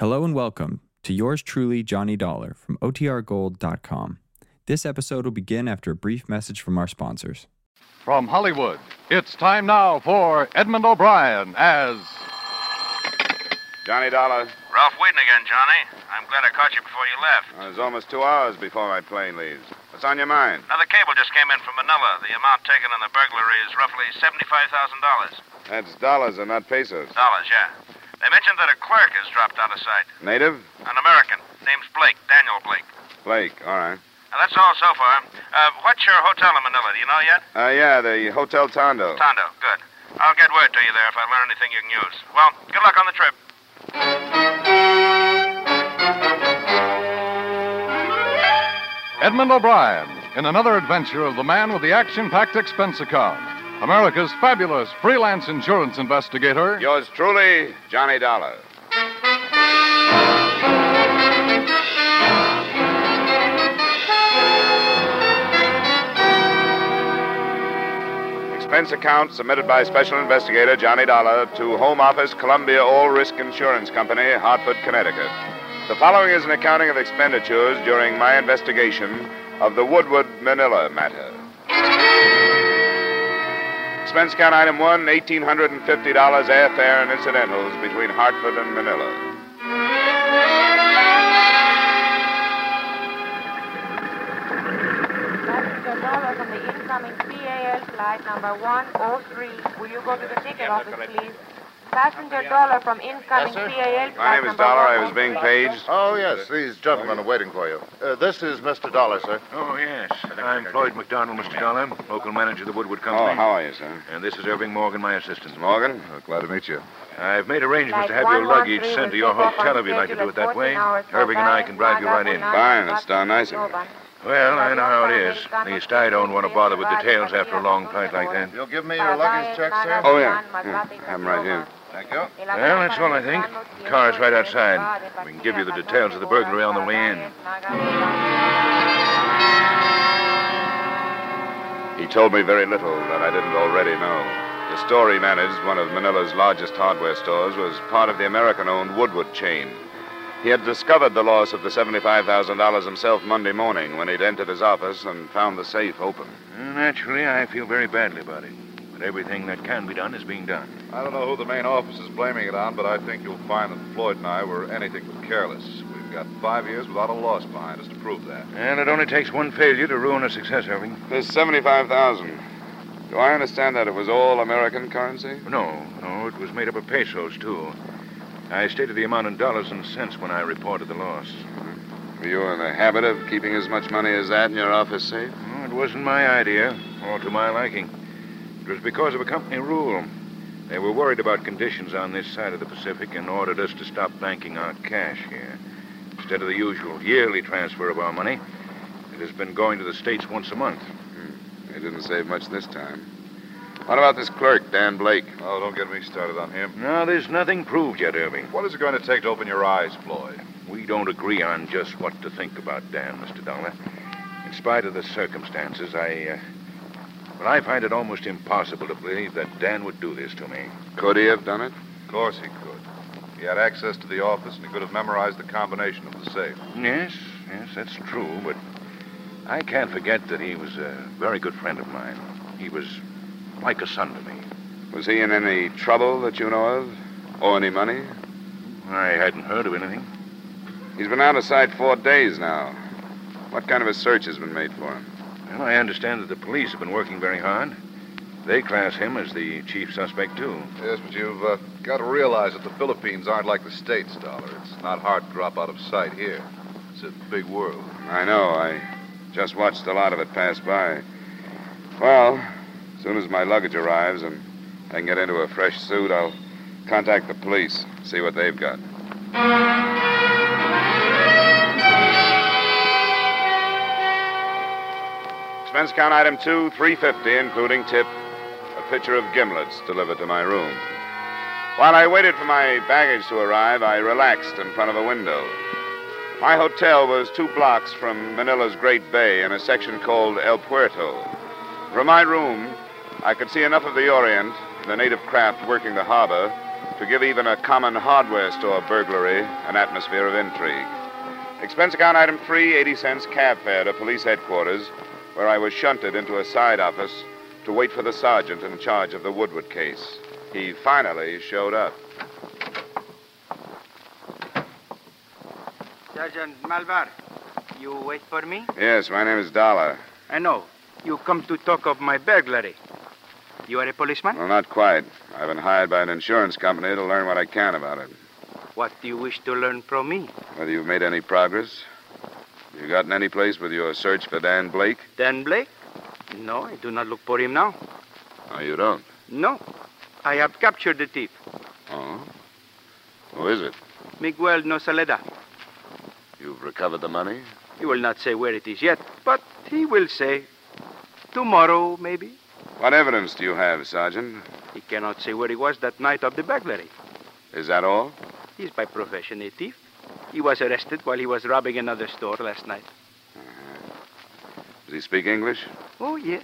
Hello and welcome to yours truly, Johnny Dollar from OTRGold.com. This episode will begin after a brief message from our sponsors. From Hollywood, it's time now for Edmund O'Brien as. Johnny Dollar. Ralph Wheaton again, Johnny. I'm glad I caught you before you left. Well, it's almost two hours before my plane leaves. What's on your mind? Another cable just came in from Manila. The amount taken in the burglary is roughly $75,000. That's dollars and not pesos. Dollars, yeah. They mentioned that a clerk has dropped out of sight. Native? An American. Name's Blake, Daniel Blake. Blake, all right. Now, that's all so far. Uh, what's your hotel in Manila? Do you know yet? Uh, yeah, the Hotel Tondo. Tondo. Good. I'll get word to you there if I learn anything you can use. Well, good luck on the trip. Edmund O'Brien in another adventure of the man with the action packed expense account. America's fabulous freelance insurance investigator. Yours truly, Johnny Dollar. Expense account submitted by Special Investigator Johnny Dollar to Home Office Columbia All Risk Insurance Company, Hartford, Connecticut. The following is an accounting of expenditures during my investigation of the Woodward Manila matter. Expense account item one, $1,850 airfare and incidentals between Hartford and Manila. Passenger Dollar from the incoming PAL flight number 103. Will you go to the ticket office, please? Passenger Dollar from incoming PAL flight My name is Dollar. I was being paged. Oh, yes. These gentlemen are waiting for you. Uh, this is Mr. Dollar, sir. Oh, yes. I'm Floyd McDonald, Mr. Dollar, local manager of the Woodward Company. Oh, Company. how are you, sir? And this is Irving Morgan, my assistant. Morgan? glad to meet you. I've made arrangements to have your luggage sent to your hotel if you'd like to do it that way. 14 hours for Irving and I can drive you right in. Fine, that's darn nice of you. Well, I know how it is. At least I don't want to bother with details after a long flight like that. You'll give me your luggage check, sir? Oh, yeah. Yeah, have 'em right here. Thank you. Well, that's all I think. The car's right outside. We can give you the details of the burglary on the way in. He told me very little that I didn't already know. The store he managed, one of Manila's largest hardware stores, was part of the American owned Woodward chain. He had discovered the loss of the $75,000 himself Monday morning when he'd entered his office and found the safe open. Naturally, I feel very badly about it. But everything that can be done is being done. I don't know who the main office is blaming it on, but I think you'll find that Floyd and I were anything but careless. We've got five years without a loss behind us to prove that. And it only takes one failure to ruin a success, Irving. There's 75000 Do I understand that it was all American currency? No, no, it was made up of pesos, too. I stated the amount in dollars and cents when I reported the loss. Mm-hmm. Were you in the habit of keeping as much money as that in your office safe? Oh, it wasn't my idea, or to my liking. It was because of a company rule. They were worried about conditions on this side of the Pacific and ordered us to stop banking our cash here. Instead of the usual yearly transfer of our money, it has been going to the States once a month. They didn't save much this time. What about this clerk, Dan Blake? Oh, don't get me started on him. No, there's nothing proved yet, Irving. What is it going to take to open your eyes, Floyd? We don't agree on just what to think about Dan, Mr. Dollar. In spite of the circumstances, I. Uh, well, I find it almost impossible to believe that Dan would do this to me. Could he have done it? Of course he could. He had access to the office, and he could have memorized the combination of the safe. Yes, yes, that's true, but I can't forget that he was a very good friend of mine. He was like a son to me. Was he in any trouble that you know of? Owe any money? I hadn't heard of anything. He's been out of sight four days now. What kind of a search has been made for him? Well, I understand that the police have been working very hard. They class him as the chief suspect, too. Yes, but you've uh, got to realize that the Philippines aren't like the States, Dollar. It's not hard to drop out of sight here. It's a big world. I know. I just watched a lot of it pass by. Well, as soon as my luggage arrives and I can get into a fresh suit, I'll contact the police, see what they've got. Expense count item two, 350, including tip, a pitcher of gimlets delivered to my room. While I waited for my baggage to arrive, I relaxed in front of a window. My hotel was two blocks from Manila's Great Bay in a section called El Puerto. From my room, I could see enough of the Orient, the native craft working the harbor, to give even a common hardware store burglary an atmosphere of intrigue. Expense account item three, 80 cents cab fare to police headquarters, where I was shunted into a side office to wait for the sergeant in charge of the Woodward case. He finally showed up. Sergeant Malvar, you wait for me? Yes, my name is Dollar. I know. You come to talk of my burglary. You are a policeman? Well, not quite. I've been hired by an insurance company to learn what I can about it. What do you wish to learn from me? Whether you've made any progress. You gotten any place with your search for Dan Blake? Dan Blake? No, I do not look for him now. Oh, you don't? No. I have captured the thief, Oh? Who is it? Miguel Nosaleda. You've recovered the money? He will not say where it is yet, but he will say tomorrow, maybe. What evidence do you have, Sergeant? He cannot say where he was that night of the burglary. Is that all? He's by profession a thief. He was arrested while he was robbing another store last night. Uh-huh. Does he speak English? Oh, yes.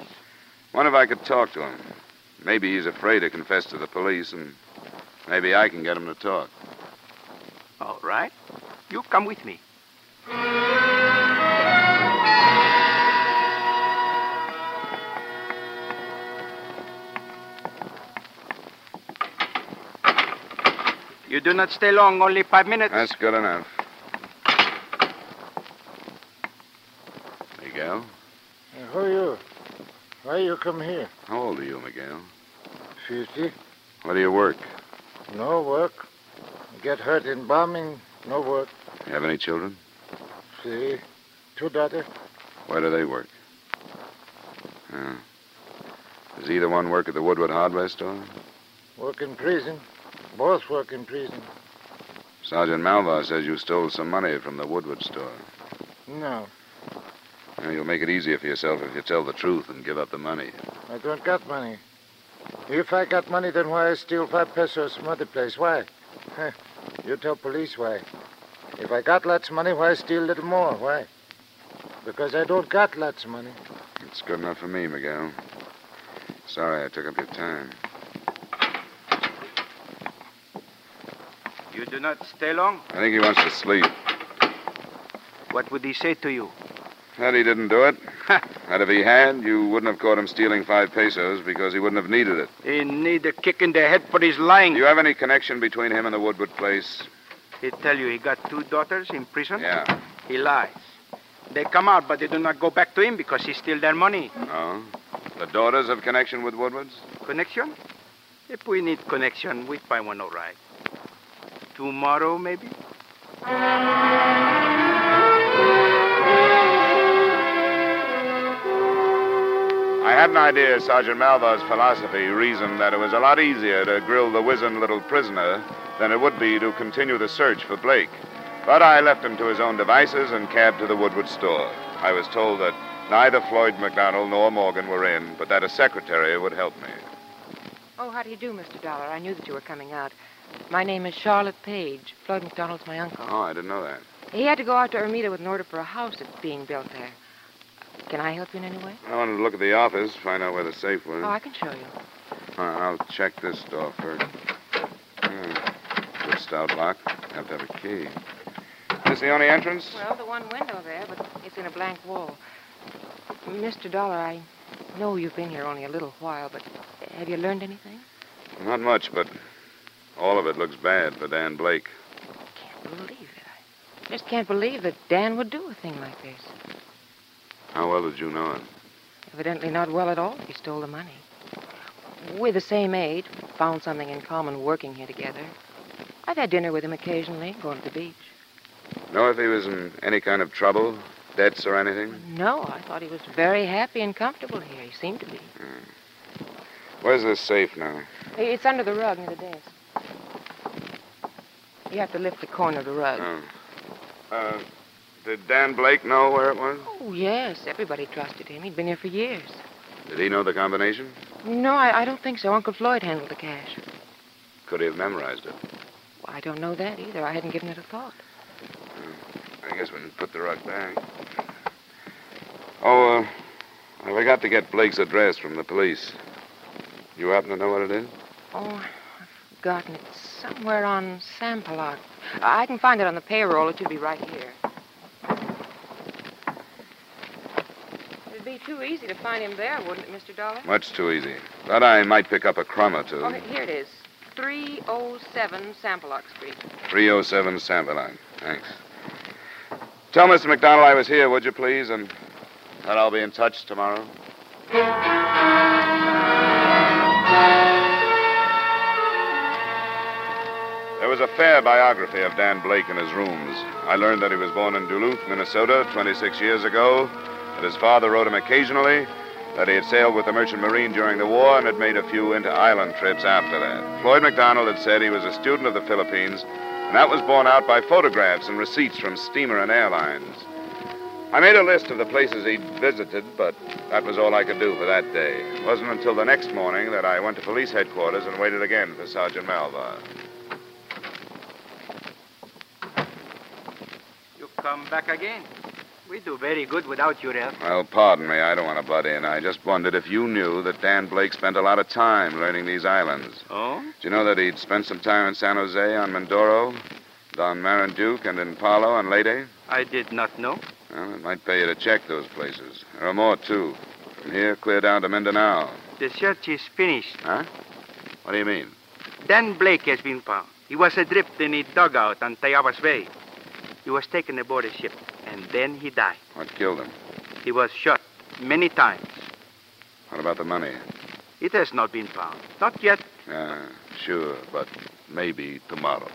Wonder if I could talk to him. Maybe he's afraid to confess to the police, and maybe I can get him to talk. All right. You come with me. You do not stay long, only five minutes. That's good enough. Miguel? Hey, who are you? Why you come here? How old are you, Miguel? Fifty. Where do you work? No work. Get hurt in bombing. No work. You have any children? See, two daughters. Where do they work? Yeah. Does either one work at the Woodward hardware store? Work in prison. Both work in prison. Sergeant Malvar says you stole some money from the Woodward store. No, Well, you'll make it easier for yourself if you tell the truth and give up the money. I don't got money. If I got money, then why I steal five pesos from other place? Why? You tell police why. If I got lots of money, why steal a little more? Why? Because I don't got lots of money. It's good enough for me, Miguel. Sorry I took up your time. You do not stay long? I think he wants to sleep. What would he say to you? That he didn't do it. that if he had, you wouldn't have caught him stealing five pesos because he wouldn't have needed it. He need a kick in the head for his lying. Do you have any connection between him and the Woodward place? He tell you he got two daughters in prison? Yeah. He lies. They come out, but they do not go back to him because he steal their money. Oh? The daughters have connection with Woodward's? Connection? If we need connection, we find one all right. Tomorrow, maybe? I had an idea Sergeant Malvar's philosophy reasoned that it was a lot easier to grill the wizened little prisoner than it would be to continue the search for Blake. But I left him to his own devices and cabbed to the Woodward store. I was told that neither Floyd McDonald nor Morgan were in, but that a secretary would help me. Oh, how do you do, Mr. Dollar? I knew that you were coming out. My name is Charlotte Page. Floyd McDonald's my uncle. Oh, I didn't know that. He had to go out to Ermita with an order for a house that's being built there. Can I help you in any way? I wanted to look at the office, find out where the safe was. Oh, I can show you. Uh, I'll check this door first. Hmm. Good stout lock. Have to have a key. This the only entrance? Well, the one window there, but it's in a blank wall. Mr. Dollar, I know you've been here only a little while, but have you learned anything? Not much, but all of it looks bad for Dan Blake. I can't believe it. I just can't believe that Dan would do a thing like this. How well did you know him? Evidently not well at all if he stole the money. We're the same age, found something in common working here together. I've had dinner with him occasionally, going to the beach. Know if he was in any kind of trouble, debts or anything? No, I thought he was very happy and comfortable here. He seemed to be. Where's this safe now? It's under the rug near the desk. You have to lift the corner of the rug. Oh. Uh, did Dan Blake know where it was? Oh, yes. Everybody trusted him. He'd been here for years. Did he know the combination? No, I, I don't think so. Uncle Floyd handled the cash. Could he have memorized it? Well, I don't know that either. I hadn't given it a thought. I guess we can put the rug back. Oh, uh, I forgot to get Blake's address from the police. You happen to know what it is? Oh, I've forgotten. It's somewhere on Sampaloc. I can find it on the payroll. It should be right here. It'd be too easy to find him there, wouldn't it, Mr. Dollar? Much too easy. Thought I might pick up a crumb or two. Oh, here it is. 307 Sampaloc Street. 307 Sampaloc. Thanks. Tell Mr. McDonald I was here, would you please? And that I'll be in touch tomorrow. There was a fair biography of Dan Blake in his rooms. I learned that he was born in Duluth, Minnesota, 26 years ago, that his father wrote him occasionally, that he had sailed with the Merchant Marine during the war and had made a few inter-island trips after that. Floyd McDonald had said he was a student of the Philippines, and that was borne out by photographs and receipts from steamer and airlines. I made a list of the places he'd visited, but that was all I could do for that day. It wasn't until the next morning that I went to police headquarters and waited again for Sergeant Malvar. You come back again. We do very good without your help. Well, pardon me, I don't want to butt in. I just wondered if you knew that Dan Blake spent a lot of time learning these islands. Oh? Did you know that he'd spent some time in San Jose on Mindoro, on Marinduque, and in Palo on Leyte? I did not know. Well, it might pay you to check those places. There are more, too. From here, clear down to Mindanao. The search is finished. Huh? What do you mean? Dan Blake has been found. He was adrift in a dugout on Tayabas Bay. He was taken aboard a ship, and then he died. What killed him? He was shot many times. What about the money? It has not been found. Not yet. Yeah, sure, but maybe tomorrow.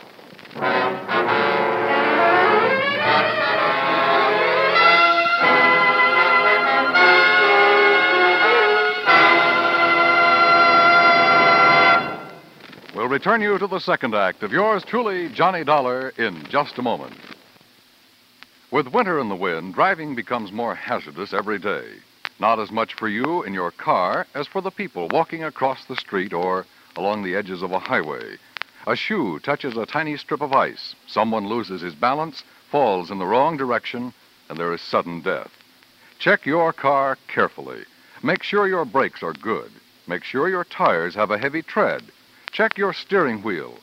We'll return you to the second act of yours truly, Johnny Dollar, in just a moment. With winter in the wind, driving becomes more hazardous every day. Not as much for you in your car as for the people walking across the street or along the edges of a highway. A shoe touches a tiny strip of ice. Someone loses his balance, falls in the wrong direction, and there is sudden death. Check your car carefully. Make sure your brakes are good. Make sure your tires have a heavy tread. Check your steering wheel.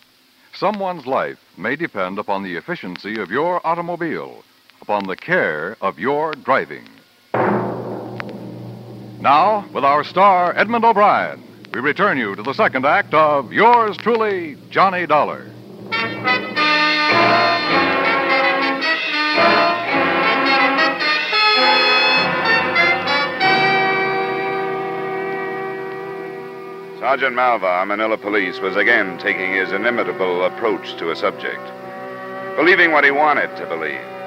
Someone's life may depend upon the efficiency of your automobile, upon the care of your driving. Now, with our star, Edmund O'Brien, we return you to the second act of yours truly, Johnny Dollar. Sergeant Malvar, Manila Police, was again taking his inimitable approach to a subject, believing what he wanted to believe.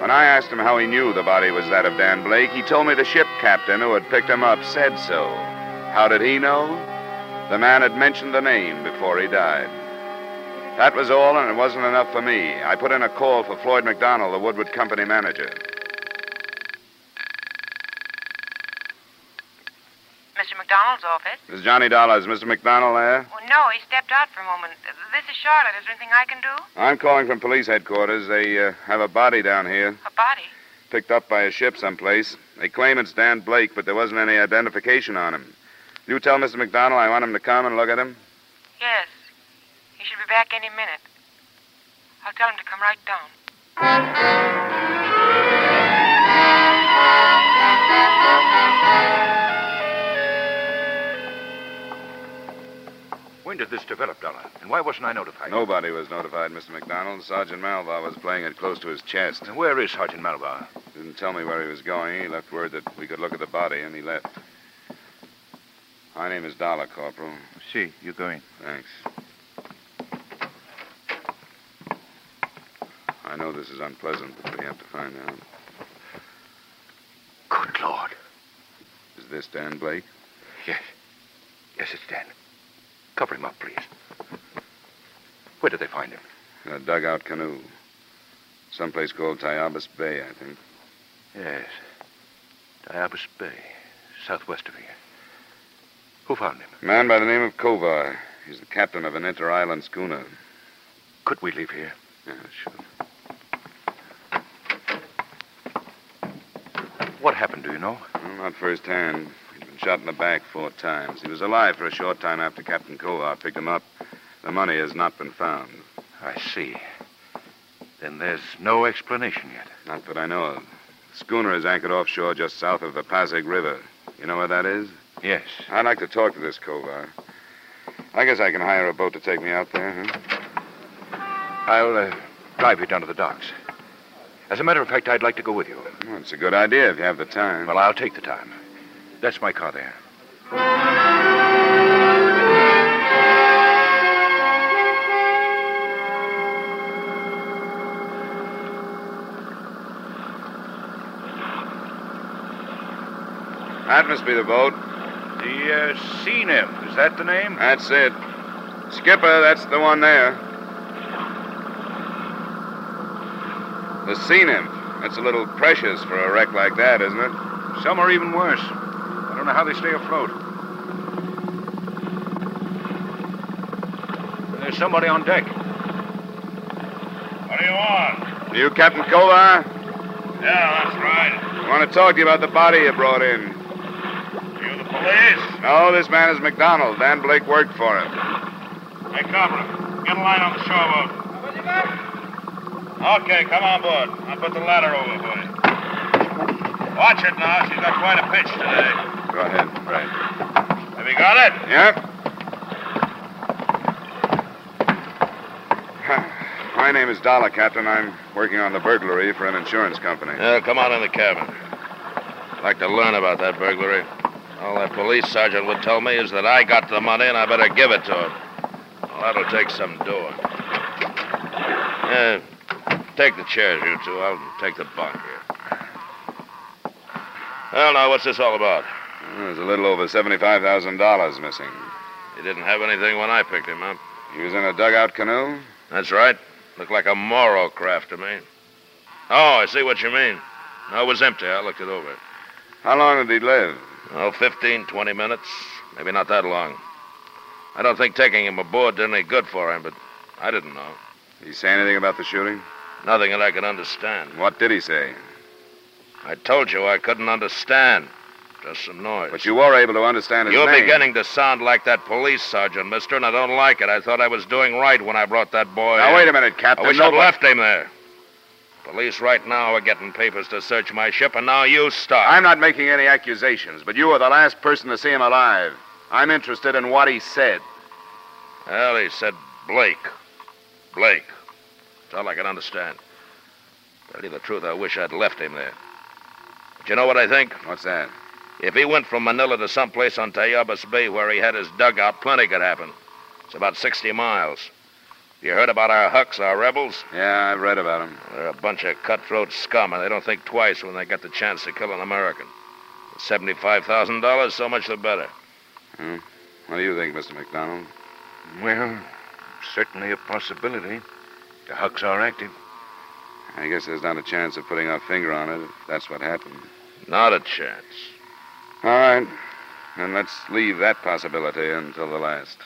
When I asked him how he knew the body was that of Dan Blake, he told me the ship captain who had picked him up said so. How did he know? The man had mentioned the name before he died. That was all, and it wasn't enough for me. I put in a call for Floyd McDonald, the Woodward Company manager. Mr. McDonald's office? This is Johnny Dollars. Mr. McDonald there? Well, no, he stepped out for a moment. This is Charlotte. Is there anything I can do? I'm calling from police headquarters. They uh, have a body down here, A body? picked up by a ship someplace. They claim it's Dan Blake, but there wasn't any identification on him. You tell Mr. McDonald I want him to come and look at him? Yes. He should be back any minute. I'll tell him to come right down. Did this develop, Dollar? And why wasn't I notified? Nobody was notified, Mr. McDonald. Sergeant Malvar was playing it close to his chest. And where is Sergeant Malvar? Didn't tell me where he was going. He left word that we could look at the body, and he left. My name is Dollar, Corporal. See, you go in. Thanks. I know this is unpleasant, but we have to find out. Good Lord. Is this Dan Blake? Yes. Yes, it's Dan. Cover him up, please. Where did they find him? In a dugout canoe. Someplace called Tayabas Bay, I think. Yes. Tayabas Bay, southwest of here. Who found him? A man by the name of Kovar. He's the captain of an inter-island schooner. Could we leave here? Yeah, sure. What happened, do you know? Well, not firsthand. Shot in the back four times. He was alive for a short time after Captain Kovar picked him up. The money has not been found. I see. Then there's no explanation yet. Not that I know of. The schooner is anchored offshore just south of the Pasig River. You know where that is? Yes. I'd like to talk to this Kovar. I guess I can hire a boat to take me out there, huh? I'll uh, drive you down to the docks. As a matter of fact, I'd like to go with you. Well, it's a good idea if you have the time. Well, I'll take the time. That's my car there. That must be the boat. The uh, Sea Nymph, is that the name? That's it. Skipper, that's the one there. The Sea Nymph. That's a little precious for a wreck like that, isn't it? Some are even worse. Know how they stay afloat. There's somebody on deck. What do you want? You Captain Kovar? Yeah, that's right. I want to talk to you about the body you brought in. You the police? No, this man is McDonald. Dan Blake worked for him. Hey, Cobra, get a line on the showboat. Okay, come on board. I'll put the ladder over for you. Watch it now. She's got quite a pitch today. Go ahead. Right. Have you got it? Yep. My name is Dollar, Captain. I'm working on the burglary for an insurance company. Yeah, come on in the cabin. I'd like to learn about that burglary. All that police sergeant would tell me is that I got the money and I better give it to him. Well, that'll take some doing. Yeah, take the chairs, you two. I'll take the bunk here. Well, now, what's this all about? There's a little over $75,000 missing. He didn't have anything when I picked him up. He was in a dugout canoe? That's right. Looked like a Moro craft to me. Oh, I see what you mean. No, it was empty. I looked it over. How long did he live? Oh, 15, 20 minutes. Maybe not that long. I don't think taking him aboard did any good for him, but I didn't know. Did he say anything about the shooting? Nothing that I could understand. What did he say? I told you I couldn't understand. Just some noise. But you were able to understand his You're name. beginning to sound like that police sergeant, mister, and I don't like it. I thought I was doing right when I brought that boy Now, in. wait a minute, Captain. I wish I'd left him there. Police right now are getting papers to search my ship, and now you start. I'm not making any accusations, but you were the last person to see him alive. I'm interested in what he said. Well, he said Blake. Blake. That's all I can understand. Tell you the truth, I wish I'd left him there. But you know what I think? What's that? If he went from Manila to someplace on Tayabas Bay where he had his dugout, plenty could happen. It's about 60 miles. You heard about our Huks, our rebels? Yeah, I've read about them. They're a bunch of cutthroat scum, and they don't think twice when they get the chance to kill an American. $75,000, so much the better. Hmm? What do you think, Mr. McDonald? Well, certainly a possibility. The Huks are active. I guess there's not a chance of putting our finger on it if that's what happened. Not a chance. All right. And let's leave that possibility until the last.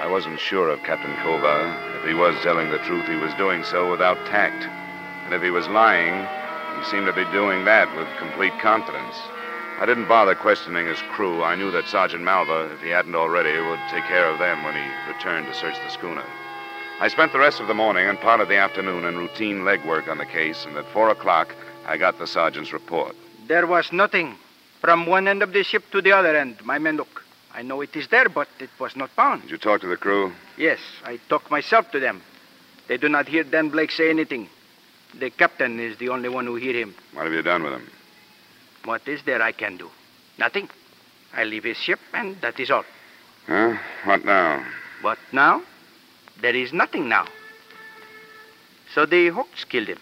I wasn't sure of Captain Kovar. If he was telling the truth, he was doing so without tact. And if he was lying, he seemed to be doing that with complete confidence. I didn't bother questioning his crew. I knew that Sergeant Malvar, if he hadn't already, would take care of them when he returned to search the schooner. I spent the rest of the morning and part of the afternoon in routine legwork on the case, and at four o'clock, I got the sergeant's report. There was nothing. From one end of the ship to the other end, my men look. I know it is there, but it was not found. Did you talk to the crew? Yes, I talked myself to them. They do not hear Dan Blake say anything. The captain is the only one who hear him. What have you done with him? What is there I can do? Nothing. I leave his ship, and that is all. Huh? What now? What now? There is nothing now. So the Hawks killed him.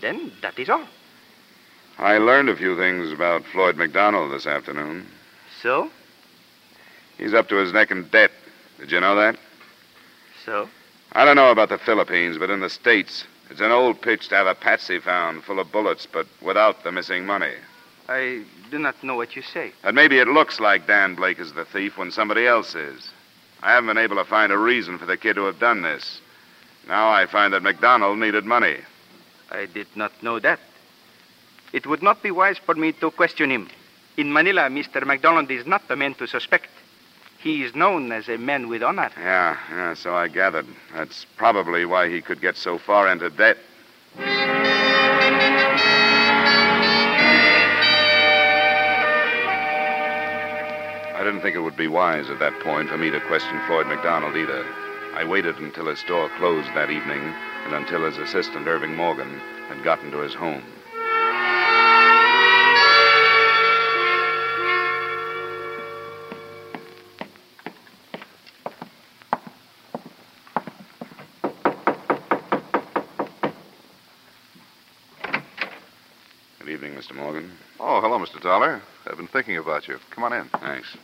Then that is all. I learned a few things about Floyd McDonald this afternoon. So? He's up to his neck in debt. Did you know that? So? I don't know about the Philippines, but in the States, it's an old pitch to have a patsy found full of bullets, but without the missing money. I do not know what you say. And maybe it looks like Dan Blake is the thief when somebody else is. I haven't been able to find a reason for the kid to have done this. Now I find that McDonald needed money. I did not know that. It would not be wise for me to question him. In Manila, Mr. McDonald is not the man to suspect. He is known as a man with honor. Yeah, yeah, so I gathered. That's probably why he could get so far into debt. I didn't think it would be wise at that point for me to question Floyd McDonald either. I waited until his store closed that evening and until his assistant, Irving Morgan, had gotten to his home. Good evening, Mr. Morgan. Oh, hello, Mr. Dollar. Thinking about you. Come on in. Thanks.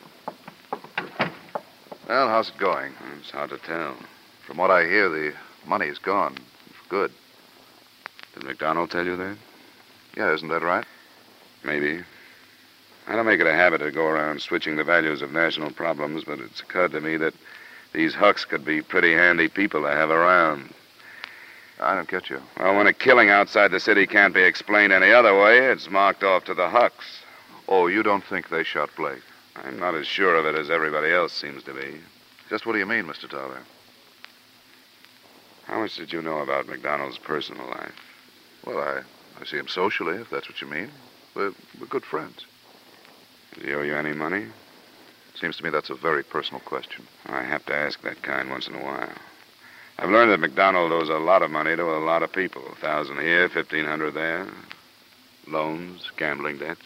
Well, how's it going? It's hard to tell. From what I hear, the money's gone. For good. Did McDonald tell you that? Yeah, isn't that right? Maybe. I don't make it a habit to go around switching the values of national problems, but it's occurred to me that these Huks could be pretty handy people to have around. I don't get you. Well, when a killing outside the city can't be explained any other way, it's marked off to the Huks. Oh, you don't think they shot Blake? I'm not as sure of it as everybody else seems to be. Just what do you mean, Mr. Dollar? How much did you know about McDonald's personal life? Well, I, I see him socially, if that's what you mean. We're, we're good friends. Does he owe you any money? Seems to me that's a very personal question. I have to ask that kind once in a while. I've learned that McDonald owes a lot of money to a lot of people. A thousand here, fifteen hundred there. Loans, gambling debts.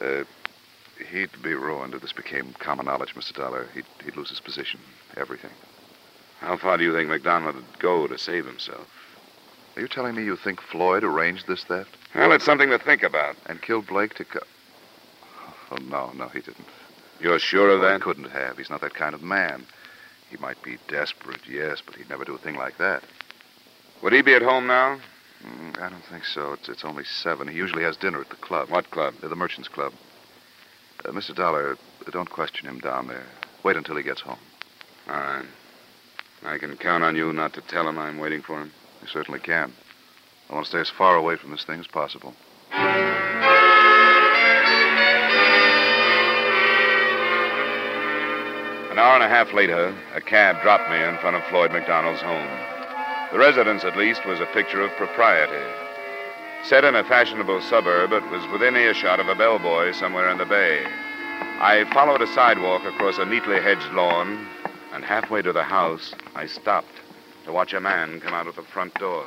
Uh, he'd be ruined if this became common knowledge, Mr. Dollar. He'd, he'd lose his position, everything. How far do you think McDonald would go to save himself? Are you telling me you think Floyd arranged this theft? Well, it's something to think about. And killed Blake to co- Oh, no, no, he didn't. You're sure of Well, that? He couldn't have. He's not that kind of man. He might be desperate, yes, but he'd never do a thing like that. Would he be at home now? Mm, I don't think so. It's, it's only seven. He usually has dinner at the club. What club? Uh, the Merchants Club. Uh, Mr. Dollar, uh, don't question him down there. Wait until he gets home. All right. I can count on you not to tell him I'm waiting for him. You certainly can. I want to stay as far away from this thing as possible. An hour and a half later, a cab dropped me in front of Floyd McDonald's home. The residence, at least, was a picture of propriety. Set in a fashionable suburb, it was within earshot of a bellboy somewhere in the bay. I followed a sidewalk across a neatly hedged lawn, and halfway to the house, I stopped to watch a man come out of the front door.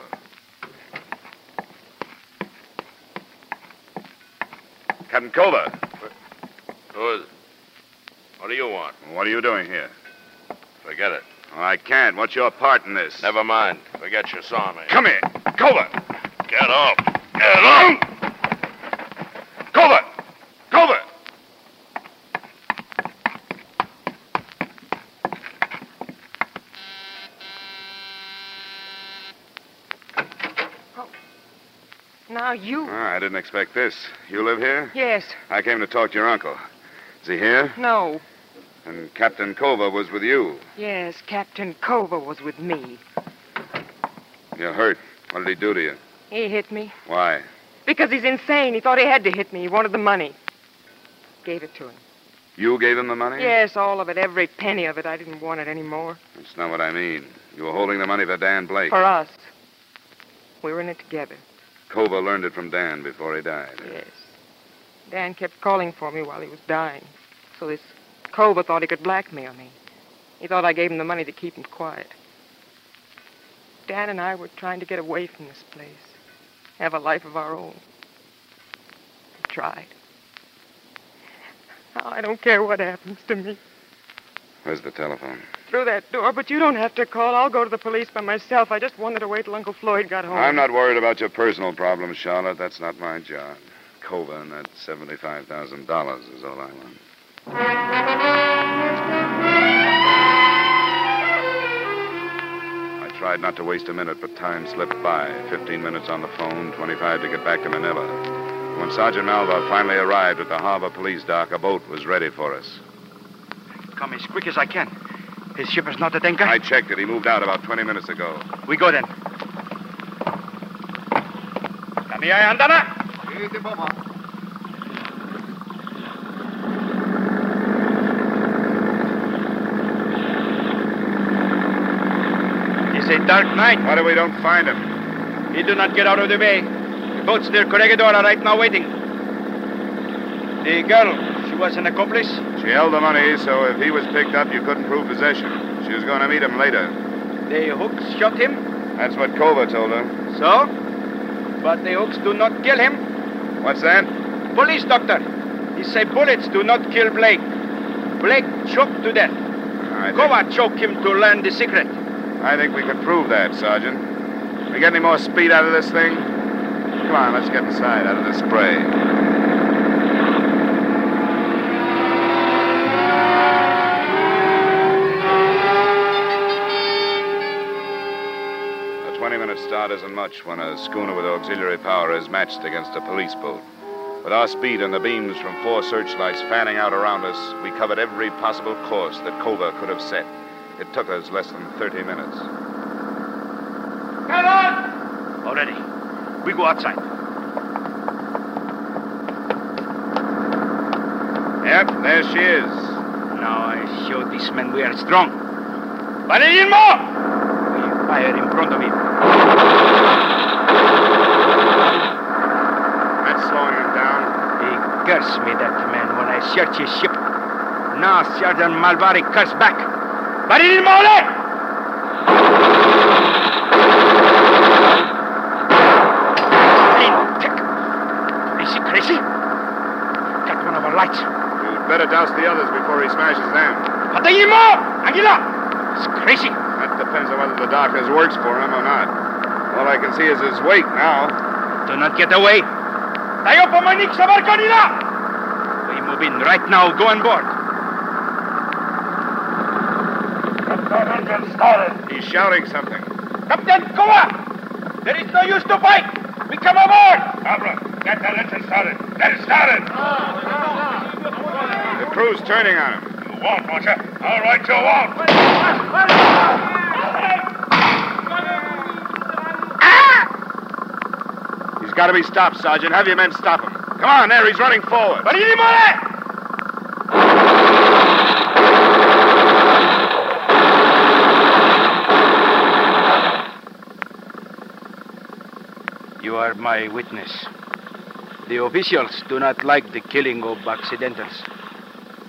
Captain Culver, Who is it? What do you want? what are you doing here? Forget it. Oh, I can't. What's your part in this? Never mind. Forget you saw me. Come here. Culver! Get off. Get off! Culver! Culver! Now you. Ah, I didn't expect this. You live here? Yes. I came to talk to your uncle. Is he here? No. Captain Culver was with you. Yes, Captain Culver was with me. You're hurt. What did he do to you? He hit me. Why? Because he's insane. He thought he had to hit me. He wanted the money. Gave it to him. You gave him the money? Yes, all of it. Every penny of it. I didn't want it anymore. That's not what I mean. You were holding the money for Dan Blake. For us. We were in it together. Culver learned it from Dan before he died. Yes. Dan kept calling for me while he was dying. So this Culver thought he could blackmail me. He thought I gave him the money to keep him quiet. Dan and I were trying to get away from this place, have a life of our own. We tried. Now I don't care what happens to me. Where's the telephone? Through that door, but you don't have to call. I'll go to the police by myself. I just wanted to wait till Uncle Floyd got home. I'm not worried about your personal problems, Charlotte. That's not my job. Culver and that $75,000 is all I want. I tried not to waste a minute, but time slipped by. Fifteen minutes on the phone, 25 to get back to Manila. When Sergeant Malvar finally arrived at the harbor police dock, a boat was ready for us. Come as quick as I can. His ship is not at anchor. I checked it. He moved out about 20 minutes ago. We go then. Kami ay handa na. It's a dark night. What if we don't find him? He do not get out of the bay. The boats near Corregidor are right now waiting. The girl, she was an accomplice? She held the money, so if he was picked up, you couldn't prove possession. She was going to meet him later. The hooks shot him? That's what Kova told her. So? But the hooks do not kill him. What's that? Police doctor. He say bullets do not kill Blake. Blake choked to death. I think, Kova choked him to learn the secret. I think we can prove that, Sergeant. We get any more speed out of this thing? Come on, let's get inside out of the spray. A 20 minute start isn't much when a schooner with auxiliary power is matched against a police boat. With our speed and the beams from four searchlights fanning out around us, we covered every possible course that Kova could have set. It took us less than 30 minutes. Come on! Already. We go outside. Yep, there she is. Now I show this man we are strong. But in more! We fire in front of him. That's slowing him down. He cursed me, that man, when I search his ship. Now Sergeant Malvari curse back. But in mole! Crazy, crazy? Got one of our lights. You'd better douse the others before he smashes them. But the more! Aguila! It's crazy. That depends on whether the doctors works for him or not. All I can see is his weight now. Do not get away. Tayo pumanik sa barko nila! We move in right now. Go on board. He's shouting something. Captain Kowa! There is no use to fight. We come aboard. Abra, get that engine started. Get it started. The crew's turning on him. You won't, won't you? All right, you won't. He's got to be stopped, Sergeant. Have your men stop him. Come on, there. He's running forward. But in mole! Are my witness. The officials do not like the killing of accidentals.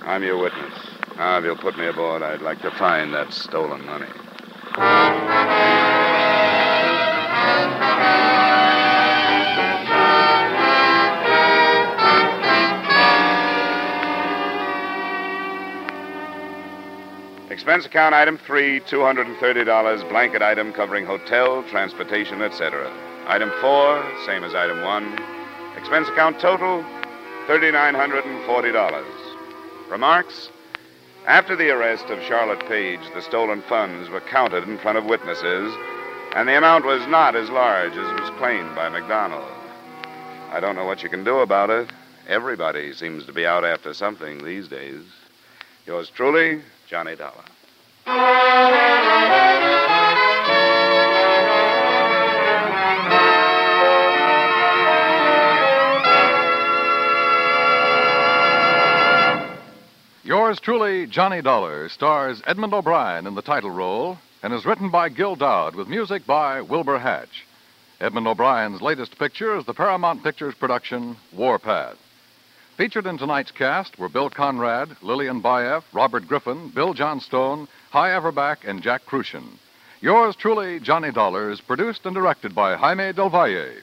I'm your witness. Now, if you'll put me aboard, I'd like to find that stolen money. Expense account item three, $230, blanket item covering hotel, transportation, etc. Item four, same as item one. Expense account total, $3,940. Remarks? After the arrest of Charlotte Page, the stolen funds were counted in front of witnesses, and the amount was not as large as was claimed by McDonald. I don't know what you can do about it. Everybody seems to be out after something these days. Yours truly, Johnny Dollar. Yours truly, Johnny Dollar, stars Edmund O'Brien in the title role and is written by Gil Doud with music by Wilbur Hatch. Edmund O'Brien's latest picture is the Paramount Pictures production, Warpath. Featured in tonight's cast were Bill Conrad, Lillian Buyeff, Robert Griffin, Bill Johnstone, Hy Averback, and Jack Kruschen. Yours truly, Johnny Dollar, is produced and directed by Jaime Del Valle.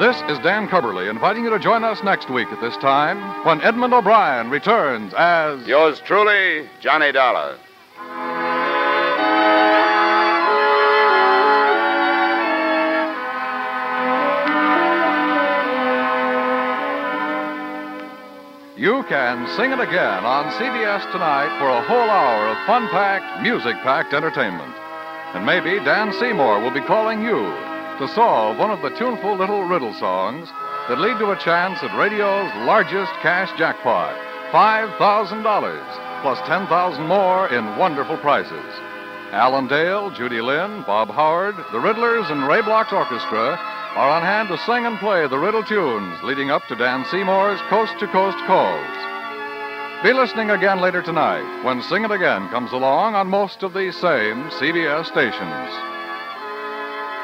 This is Dan Cubberly inviting you to join us next week at this time when Edmund O'Brien returns as. Yours truly, Johnny Dollar. You can sing it again on CBS tonight for a whole hour of fun packed, music packed entertainment. And maybe Dan Seymour will be calling you to solve one of the tuneful little riddle songs that lead to a chance at radio's largest cash jackpot $5,000 plus 10000 more in wonderful prizes. Alan Dale, Judy Lynn, Bob Howard, the Riddlers, and Ray Bloch's orchestra are on hand to sing and play the riddle tunes leading up to Dan Seymour's Coast to Coast calls. Be listening again later tonight when Sing It Again comes along on most of these same CBS stations.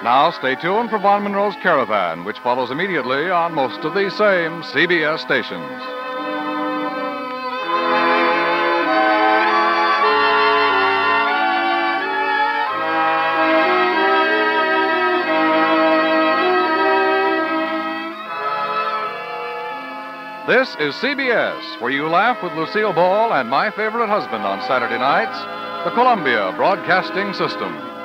Now stay tuned for Vaughn Monroe's Caravan, which follows immediately on most of these same CBS stations. This is CBS, where you laugh with Lucille Ball and my favorite husband on Saturday nights, the Columbia Broadcasting System.